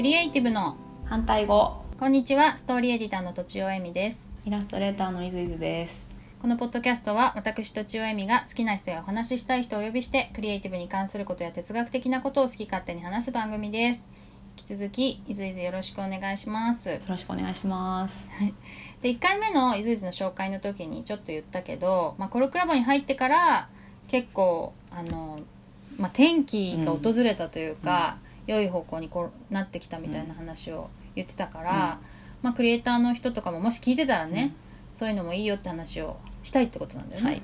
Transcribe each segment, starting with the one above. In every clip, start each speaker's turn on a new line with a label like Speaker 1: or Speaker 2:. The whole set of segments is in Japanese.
Speaker 1: クリエイティブの
Speaker 2: 反対語。
Speaker 1: こんにちはストーリーエディターのとちおえみです。
Speaker 2: イラストレーターのいずいずです。
Speaker 1: このポッドキャストは私とちおえみが好きな人やお話ししたい人をお呼びしてクリエイティブに関することや哲学的なことを好き勝手に話す番組です。引き続きいずいずよろしくお願いします。
Speaker 2: よろしくお願いします。
Speaker 1: で1回目のいずいずの紹介の時にちょっと言ったけど、まあ、コルクラボに入ってから結構あの、まあ、転機が訪れたというか、良い方向にこうなってきたみたいな話を言ってたから、まあ、クリエイターの人とかももし聞いてたらね、そういうのもいいよって話をしたいってことなんだよね。
Speaker 2: はい、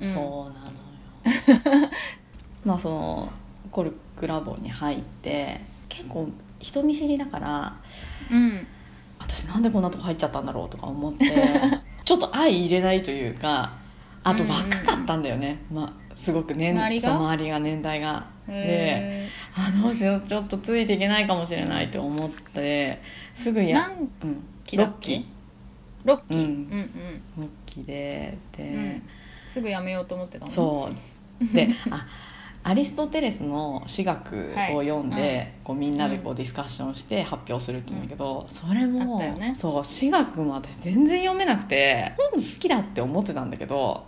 Speaker 1: うん。
Speaker 2: そうなのよ。まあそのコルクラボに入って結構人見知りだから
Speaker 1: うん。
Speaker 2: 私なんでこんなとこ入っちゃったんだろうとか思って ちょっと相入れないというかあと
Speaker 1: うんうん
Speaker 2: 若かったんだよね、まあすごく年
Speaker 1: 周りが？
Speaker 2: 周りが年代が。で
Speaker 1: へ
Speaker 2: あどうしよう。ちょっとついていけないかもしれないと思ってすぐや、
Speaker 1: ー何
Speaker 2: うん、
Speaker 1: 期だっけ
Speaker 2: ロッキ
Speaker 1: ロッキー、
Speaker 2: うん。
Speaker 1: うんうん。
Speaker 2: ロッキでで、
Speaker 1: うん。すぐやめようと思ってたの？
Speaker 2: そう。であアリストテレスの詩学を読んで、
Speaker 1: はい。
Speaker 2: こうみんなでこうディスカッションして発表するって言うんだけど、それ
Speaker 1: あ
Speaker 2: も、
Speaker 1: ね。
Speaker 2: そう詩学も私全然読めなくて本好きだって思ってたんだけど、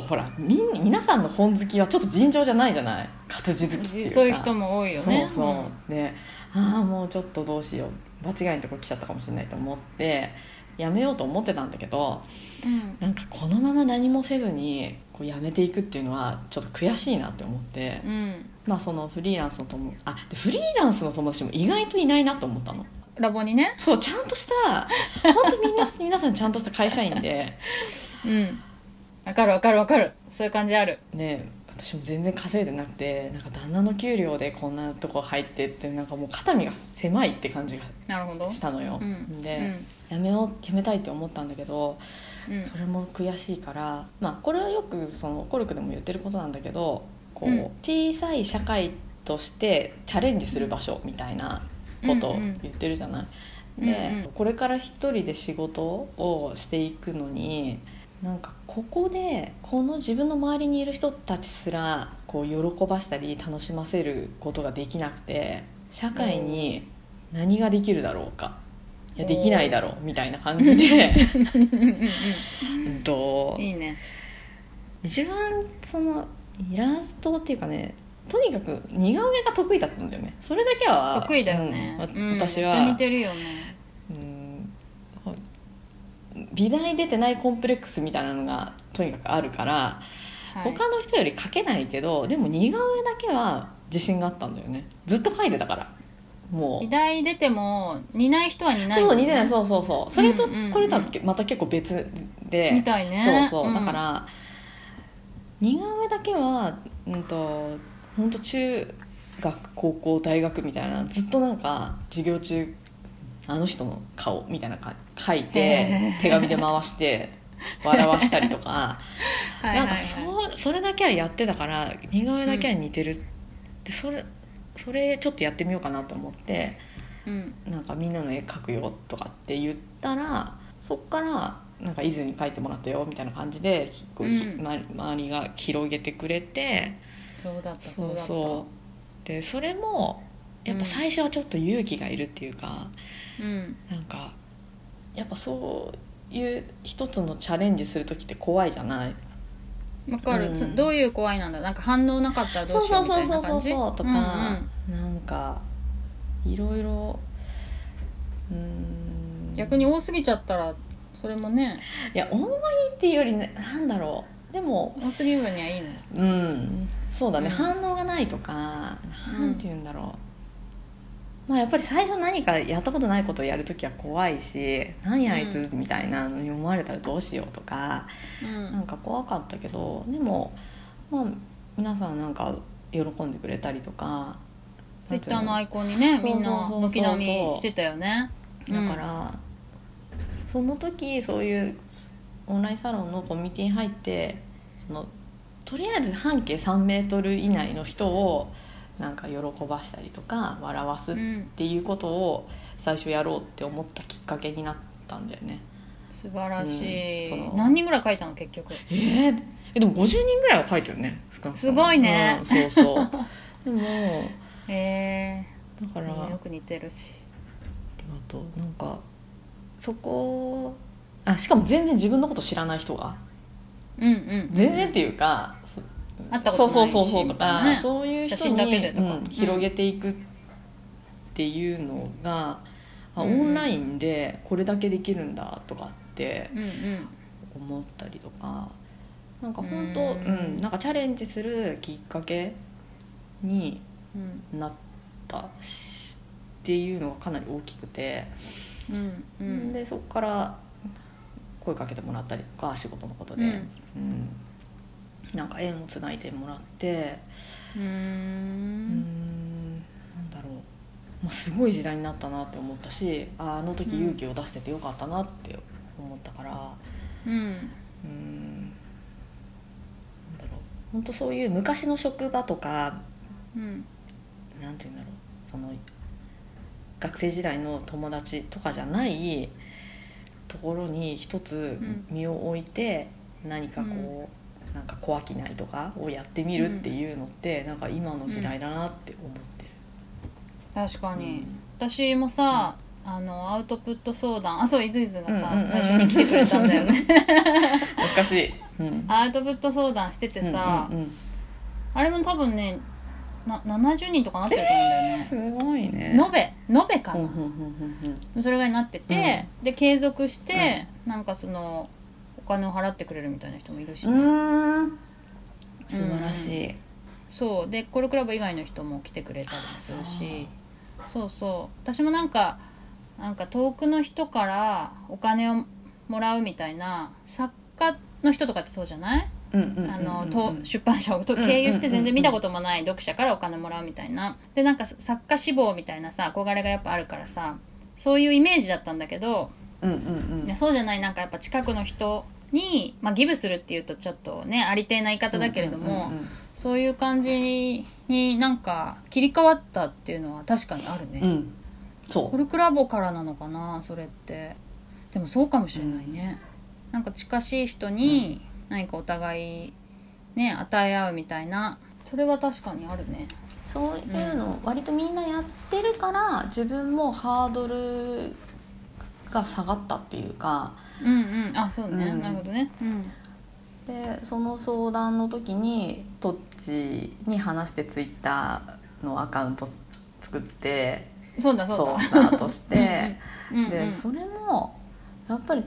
Speaker 2: ほらみん皆さんの本好きはちょっと尋常じゃないじゃない？活字好きっていうか。
Speaker 1: そういう人も多いよね。
Speaker 2: そうそう、でああもうちょっとどうしよう。場違いのとこ来ちゃったかもしれないと思ってやめようと思ってたんだけど
Speaker 1: うん。
Speaker 2: なんかこのまま何もせずにこうやめていくっていうのはちょっと悔しいなって思って、
Speaker 1: うん。
Speaker 2: まあそのフリーランスの友あでフリーランスの友達も意外といないなと思ったの。
Speaker 1: ラボにね。
Speaker 2: そうちゃんとした本当みんな 皆さんちゃんとした会社員で。
Speaker 1: うんわかるわかるわかる。そういう感じある。
Speaker 2: ね私も全然稼いでなくてなんか旦那の給料でこんなとこ入ってってなんかもう肩身が狭いって感じがしたのよ、
Speaker 1: うん。
Speaker 2: で、やめようやめたいって思ったんだけど
Speaker 1: うん。
Speaker 2: それも悔しいからまあこれはよくそのコルクでも言ってることなんだけどこう、
Speaker 1: うん。
Speaker 2: 小さい社会としてチャレンジする場所みたいなことを
Speaker 1: うん。うん
Speaker 2: 言ってるじゃない。
Speaker 1: うん。
Speaker 2: で、
Speaker 1: うん。
Speaker 2: これから一人で仕事をしていくのになんかここでこの自分の周りにいる人たちすらこう喜ばしたり楽しませることができなくて社会に何ができるだろうかいやできないだろうみたいな感じで。
Speaker 1: いいね。
Speaker 2: 一番そのイラストっていうかねとにかく似顔絵が得意だったんだよね。それだけは
Speaker 1: 得意だよね、
Speaker 2: うん
Speaker 1: うん
Speaker 2: 私は。
Speaker 1: 似てるよね。
Speaker 2: うん美大出てないコンプレックスみたいなのがとにかくあるから、
Speaker 1: はい。
Speaker 2: 他の人より描けないけどでも似顔絵だけは自信があったんだよね。ずっと描いてたから。もう。
Speaker 1: 美大出ても似ない人は似ない
Speaker 2: そう似
Speaker 1: ね
Speaker 2: てない。そうそうそう。それとこれとはまた結構別で、
Speaker 1: みたいね。
Speaker 2: そうそう、
Speaker 1: ん。
Speaker 2: だから似顔絵だけはうんと本当中学高校大学みたいなずっとなんか授業中あの人の顔みたいな感じ描いて手紙で回して笑わしたりとか。
Speaker 1: はい
Speaker 2: なんかそそれだけはやってたから似顔絵だけは似てる、でそれそれちょっとやってみようかなと思って
Speaker 1: うん。
Speaker 2: なんかみんなの絵描くよとかって言ったらそっからなんか伊豆に描いてもらったよみたいな感じでこう
Speaker 1: ん
Speaker 2: ま周りが広げてくれて。
Speaker 1: そうだったそ
Speaker 2: そうう
Speaker 1: だった。
Speaker 2: でそれもやっぱ最初はちょっと勇気がいるっていうか、
Speaker 1: うん。
Speaker 2: なんかやっぱそういう一つのチャレンジする時って怖いじゃない。
Speaker 1: わかる、
Speaker 2: うん。
Speaker 1: つどういう怖いなんだなんか反応なかったらどうしようみたいな感じ？
Speaker 2: とか、
Speaker 1: うんうん。
Speaker 2: なんかいろいろうーん。
Speaker 1: 逆に多すぎちゃったらそれもね。
Speaker 2: いや多いっていうよりねなんだろう。でも
Speaker 1: 多すぎるにはいいの
Speaker 2: うん。そうだね、
Speaker 1: うん。
Speaker 2: 反応がないとか
Speaker 1: うん。
Speaker 2: なんて言うんだろう、まあやっぱり最初何かやったことないことをやるときは怖いし「何やあいつ」みたいなのに思われたらどうしようとか、
Speaker 1: うん。
Speaker 2: なんか怖かったけどでもまあ皆さんなんか喜んでくれたりとか
Speaker 1: ツイッターの？アイコンにねみんな軒並みしてたよね。
Speaker 2: だから、その時そういうオンラインサロンのコミュニティに入ってそのとりあえず半径3メートル以内の人をなんか喜ばしたりとか笑わすっ
Speaker 1: うん
Speaker 2: ていうことを最初やろうって思ったきっかけになったんだよね。
Speaker 1: 素晴らしい、
Speaker 2: うん
Speaker 1: 何人ぐらい書いたの結局？
Speaker 2: えーえでも50人ぐらいは書いてるね
Speaker 1: すごいね。
Speaker 2: うんそうそう。でも
Speaker 1: へえ
Speaker 2: だから。
Speaker 1: よく似てるし。
Speaker 2: ありがとうなんかそこあしかも全然自分のこと知らない人が。
Speaker 1: うんうん。
Speaker 2: 全然っていうか、
Speaker 1: 会ったことないし。
Speaker 2: そうそうそうそう。とか、
Speaker 1: ね
Speaker 2: そういう人
Speaker 1: 写真だけでとか。
Speaker 2: にうん
Speaker 1: うん
Speaker 2: 広げていくっていうのが、あ
Speaker 1: うん。
Speaker 2: オンラインでこれだけできるんだとかって
Speaker 1: うんうん
Speaker 2: 思ったりとか。なんか本当
Speaker 1: う
Speaker 2: うん。んなんかチャレンジするきっかけに
Speaker 1: うん。
Speaker 2: なったしっていうのがかなり大きくて、
Speaker 1: うん。うん。
Speaker 2: でそこから声かけてもらったりとか仕事のことで、
Speaker 1: うん。
Speaker 2: うんなんか縁をつないでもらって。
Speaker 1: うー
Speaker 2: うんんなんだろう、まあ、すごい時代になったなって思ったしああの時勇気を出しててよかったなって思ったから。
Speaker 1: うん。
Speaker 2: うんなんだろう。本当そういう昔の職場とか
Speaker 1: うん
Speaker 2: なんて言うんだろう。その学生時代の友達とかじゃないところに一つ
Speaker 1: うん
Speaker 2: 身を置いて何かこう、なんか小商いとかをやってみるっていうのって、なんか今の時代だなって思ってる。
Speaker 1: 確かに、
Speaker 2: うん。
Speaker 1: 私もさ、あのアウトプット相談あそういずいずがさ、
Speaker 2: うんうんうん。うん
Speaker 1: 最初に来てくれたんだよね。
Speaker 2: 難しい、うん、
Speaker 1: アウトプット相談しててさ、
Speaker 2: うんうんうん。
Speaker 1: あれも多分ねな70人とかなってると思うんだよね、
Speaker 2: すごいね。
Speaker 1: 延べ延べかな、
Speaker 2: うんうんうんうん
Speaker 1: それぐらいになってて、で継続して、なんかそのお金を払ってくれるみたいな人もいるし、ね。
Speaker 2: 素晴らしい、
Speaker 1: そう。でコルクラブ以外の人も来てくれたりもするし。そうそう。私もなんかなんか遠くの人からお金をもらうみたいな作家の人とかってそうじゃない？出版社を経由して全然見たこともない読者からお金もらうみたいな。でなんか作家志望みたいなさ憧れがやっぱあるからさそういうイメージだったんだけど、
Speaker 2: うんうんうん。
Speaker 1: いやそうじゃない。なんかやっぱ近くの人に、まあ、ギブするっていうとちょっとねありてえな言い方だけれども、
Speaker 2: うんうん
Speaker 1: そういう感じになんか切り替わったっていうのは確かにあるね、
Speaker 2: うん。う。んそ
Speaker 1: コルクラボからなのかなそれって。でもそうかもしれないね、なんか近しい人に何かお互いね与え合うみたいなそれは確かにあるね。
Speaker 2: うそういうの割とみんなやってるから自分もハードルが下がったっていうか
Speaker 1: うんうん。あそうね、
Speaker 2: うん。
Speaker 1: なるほどね。うん。
Speaker 2: でその相談の時にトッチに話してツイッターのアカウント作って
Speaker 1: そうだそうだ。
Speaker 2: スタートして
Speaker 1: うんうん。
Speaker 2: でそれもやっぱり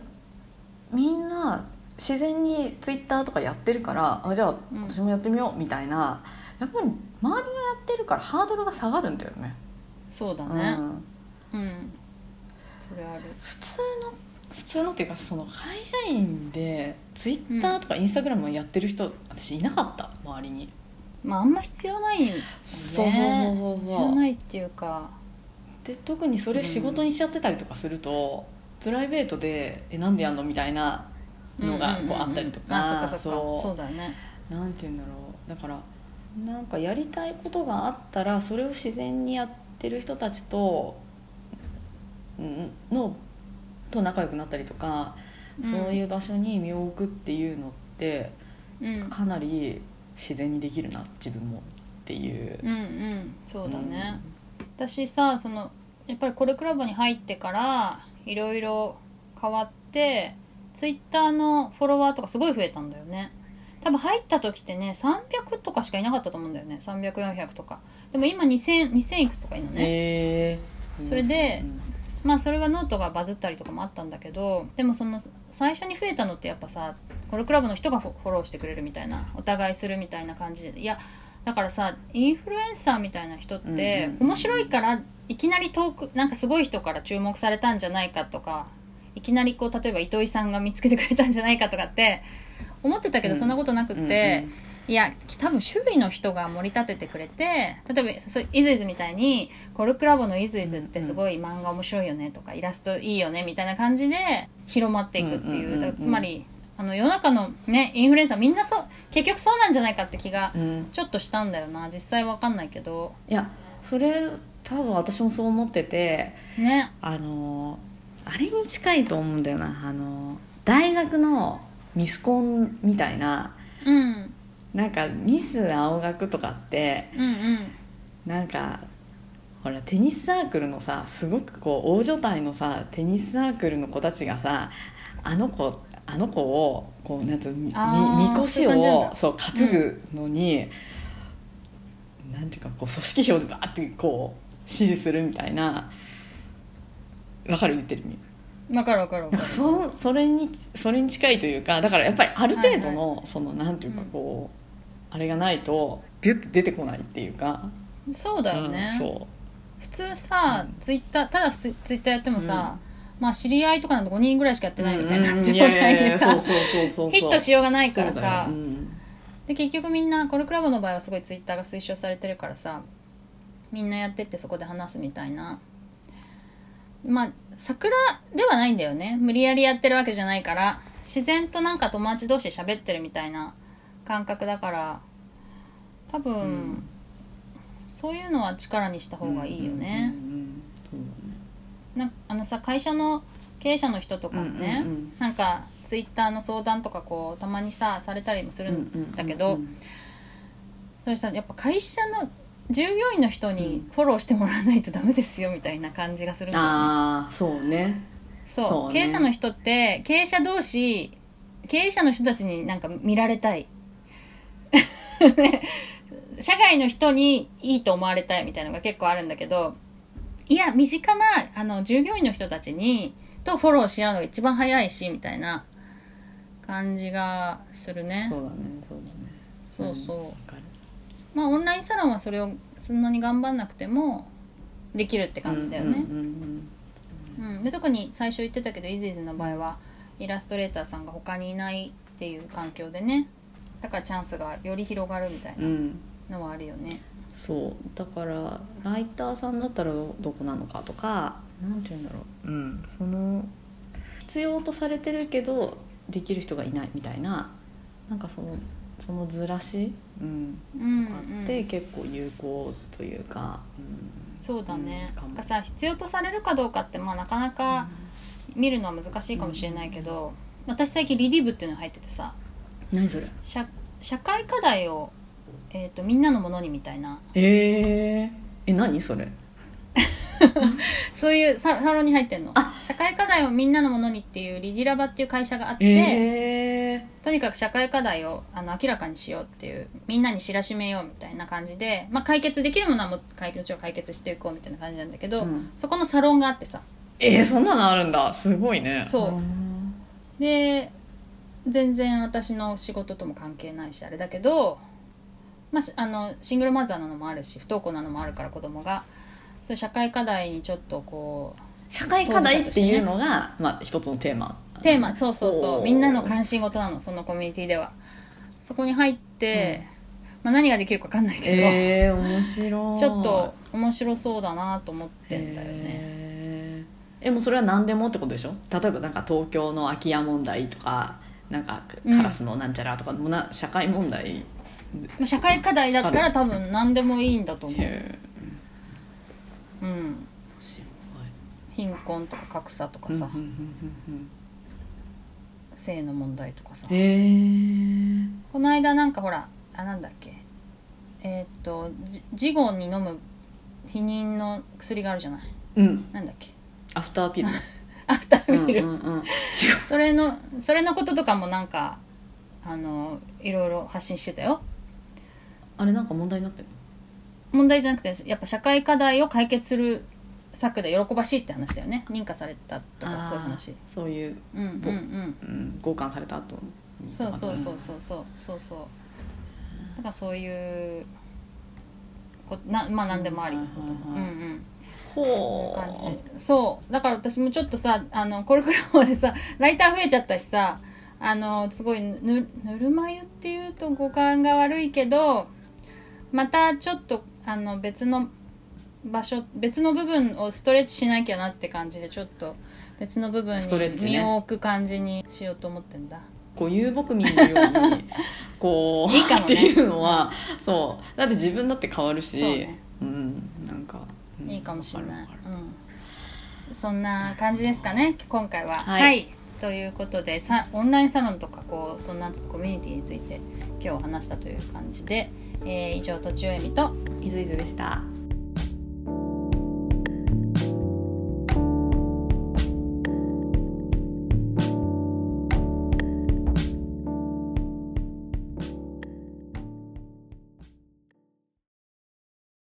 Speaker 2: みんな自然にツイッターとかやってるからあじゃあ
Speaker 1: うん。
Speaker 2: 私もやってみようみたいなやっぱり周りがやってるからハードルが下がるんだよね。
Speaker 1: そうだね。
Speaker 2: うん。
Speaker 1: うん、それある。
Speaker 2: 普通の普通のっていうかその会社員でツイッターとかインスタグラムやってる人、私いなかった周りに。
Speaker 1: まああんま必要ないよね。
Speaker 2: そうそうそうそう
Speaker 1: 必要ないっていうか。
Speaker 2: で特にそれ仕事にしちゃってたりとかすると、プライベートで「えなんでやんの?」みたいなのがこうあったりとか、
Speaker 1: あそう。だよね。
Speaker 2: なんて言うんだろう。だからなんかやりたいことがあったらそれを自然にやってる人たちとんのと仲良くなったりとか、
Speaker 1: うん。
Speaker 2: そういう場所に身を置くっていうのって
Speaker 1: うん。
Speaker 2: かなり自然にできるな自分もっていう。
Speaker 1: うんうん。そうだね、私さそのやっぱりコレクラブに入ってからいろいろ変わってツイッターのフォロワーとかすごい増えたんだよね。多分入った時ってね300とかしかいなかったと思うんだよね。300400とか。でも今2000 2000いくつとかいるのね、
Speaker 2: へー。
Speaker 1: それで
Speaker 2: うん
Speaker 1: まあそれはノートがバズったりとかもあったんだけどでもその最初に増えたのってやっぱさコルクラブの人がフォローしてくれるみたいなお互いするみたいな感じ。でいやだからさインフルエンサーみたいな人って、
Speaker 2: うんうんうん。
Speaker 1: 面白いからいきなり遠くなんかすごい人から注目されたんじゃないかとかいきなりこう例えば糸井さんが見つけてくれたんじゃないかとかって思ってたけど
Speaker 2: うん。
Speaker 1: そんなことなくって、いや多分周囲の人が盛り立ててくれて例えばそうイズイズみたいに「コルクラボのイズイズってすごい漫画面白いよね」とか「イラストいいよね」みたいな感じで広まっていくっていう,、
Speaker 2: うんうんうんうん。
Speaker 1: つまりあの世の中のねインフルエンサーみんなそう結局そうなんじゃないかって気が
Speaker 2: うんうん。
Speaker 1: ちょっとしたんだよな。実際わかんないけど。
Speaker 2: いやそれ多分私もそう思ってて
Speaker 1: ね。
Speaker 2: あのあれに近いと思うんだよな。あの大学のミスコンみたいな
Speaker 1: うん
Speaker 2: なんかミス青学とかって
Speaker 1: うんうん。
Speaker 2: なんかほらテニスサークルのさすごくこう大所帯のさテニスサークルの子たちがさあの子あの子をこうなんつうみ
Speaker 1: あー
Speaker 2: みこし
Speaker 1: そういう感じなんだ。
Speaker 2: をそう担ぐのに、なんていうかこう組織票でバーってこう指示するみたいなわかる言ってる？意味
Speaker 1: わかるわかるわか
Speaker 2: なん
Speaker 1: る
Speaker 2: かそそれにそれに近いというかだからやっぱりある程度の、そのなんていうかこう、あれがないとビュッと出てこないっていうか。
Speaker 1: そうだよね、
Speaker 2: うんそ
Speaker 1: 普通さ、
Speaker 2: うん。
Speaker 1: ツイッターただ普通ツイッターやってもさ、まあ知り合いとかなんて5人ぐらいしかやって
Speaker 2: う
Speaker 1: ないみたいな
Speaker 2: うん。
Speaker 1: 状態でさヒットしようがないからさ、
Speaker 2: うん。
Speaker 1: で結局みんなコルクラブの場合はすごいツイッターが推奨されてるからさみんなやってってそこで話すみたいな。まあ桜ではないんだよね。無理やりやってるわけじゃないから自然となんか友達同士で喋ってるみたいな感覚だから多分、
Speaker 2: うん。
Speaker 1: そういうのは力にした方がいいよね、なあのさ会社の経営者の人とかもね、
Speaker 2: うんうん
Speaker 1: なんかツイッターの相談とかこうたまにさされたりもするんだけど、それさやっぱ会社の従業員の人にフォローしてもらわないとダメですよみたいな感じがするんだよね。
Speaker 2: そうね。
Speaker 1: そう。
Speaker 2: そうね。
Speaker 1: 経営者の人って経営者同士経営者の人たちになんか見られたい。ね 社外の人にいいと思われたいみたいなのが結構あるんだけどいや身近なあの従業員の人たちにとフォローし合うのが一番早いしみたいな感じがするね。
Speaker 2: そうだねそうだね。
Speaker 1: そうそう、まあオンラインサロンはそれをそんなに頑張んなくてもできるって感じだよね、
Speaker 2: うんうん
Speaker 1: うんで特に最初言ってたけどイズイズの場合はイラストレーターさんが他にいないっていう環境でねだからチャンスがより広がるみたい
Speaker 2: うんう
Speaker 1: なん。のはあるよね。
Speaker 2: そう。だからライターさんだったらどこなのかとかなんて言うんだろう、うん、その必要とされてるけどできる人がいないみたいななんかそのそのずらし、うん、
Speaker 1: うん
Speaker 2: あ
Speaker 1: うん。
Speaker 2: って結構有効というか、うん、
Speaker 1: そうだね、
Speaker 2: うん。かも。
Speaker 1: なんかさ必要とされるかどうかってまあなかなか見るのは難しいかもしれないけど、私最近リディブっていうのに入っててさ
Speaker 2: 何それ？
Speaker 1: 社社会課題を、えー、とみんなのものにみたいな。
Speaker 2: えー、え何それ？
Speaker 1: そういうササロンに入ってんの。
Speaker 2: あ。
Speaker 1: 社会課題をみんなのものにっていうリディラバっていう会社があって、
Speaker 2: え
Speaker 1: とにかく社会課題をあの明らかにしようっていうみんなに知らしめようみたいな感じで、まあ、解決できるものはもう解決もちろん解決していこうみたいな感じなんだけど、
Speaker 2: うん。
Speaker 1: そこのサロンがあってさ。
Speaker 2: えー、そんなのあるんだ。すごいね。
Speaker 1: そう。んで全然私の仕事とも関係ないしあれだけど、まあし、あのシングルマザーなのもあるし不登校なのもあるから子供が。そういう社会課題にちょっとこう
Speaker 2: 社会課題っていうのが、まあ一つのテーマ。
Speaker 1: テーマそうそうそう。みんなの関心事なのそのコミュニティでは。そこに入って、まあ、何ができるか分かんないけど、
Speaker 2: えー、面白い。
Speaker 1: ちょっと面白そうだなと思ってんだよね。
Speaker 2: えー。えもうそれは何でもってことでしょ？例えばなんか東京の空き家問題とかなんかカラスのなんちゃらとか、もうな社会問題。
Speaker 1: まあ社会課題だったら多分何でもいいんだと思う、
Speaker 2: へ
Speaker 1: うん、貧困とか格差とかさ、性の問題とかさ。この間なんかほらあなんだっけ。えーっとじ事後に飲む避妊の薬があるじゃない。
Speaker 2: うん。
Speaker 1: なんだっけ。
Speaker 2: アフターピル
Speaker 1: アフター
Speaker 2: うんうん。うん
Speaker 1: それのそれのこととかもなんかあのいろいろ発信してたよ。
Speaker 2: あれなんか問題になってる？
Speaker 1: 問題じゃなくてやっぱ社会課題を解決する策で喜ばしいって話だよね。認可されたとかそういう話。
Speaker 2: そういう、
Speaker 1: うんうんうん。
Speaker 2: うん、交換された後に
Speaker 1: そうそうそうそう。そうそう。そうだからそういうこなまあ何でもありのこと。もうんうん
Speaker 2: ほう。
Speaker 1: 感じそう。だから私もちょっとさあのコルクラボでさライター増えちゃったしさあのすごいぬぬるま湯っていうと語感が悪いけどまたちょっとあの別の場所別の部分をストレッチしなきゃなって感じでちょっと別の部分
Speaker 2: ストレッチね。
Speaker 1: に身を置く感じにしようと思ってんだ、
Speaker 2: こう遊牧民のようにこう
Speaker 1: いいかもね。
Speaker 2: っていうのはそう。だって自分だって変わるし。
Speaker 1: そうね。
Speaker 2: うん。なんか、うん。
Speaker 1: いいかもしれない。うん、そんな感じですかね今回は。
Speaker 2: はい。
Speaker 1: ということでさオンラインサロンとかこうそんなコミュニティについて今日話したという感じで、えー以上とちおえみと
Speaker 2: いずいずでした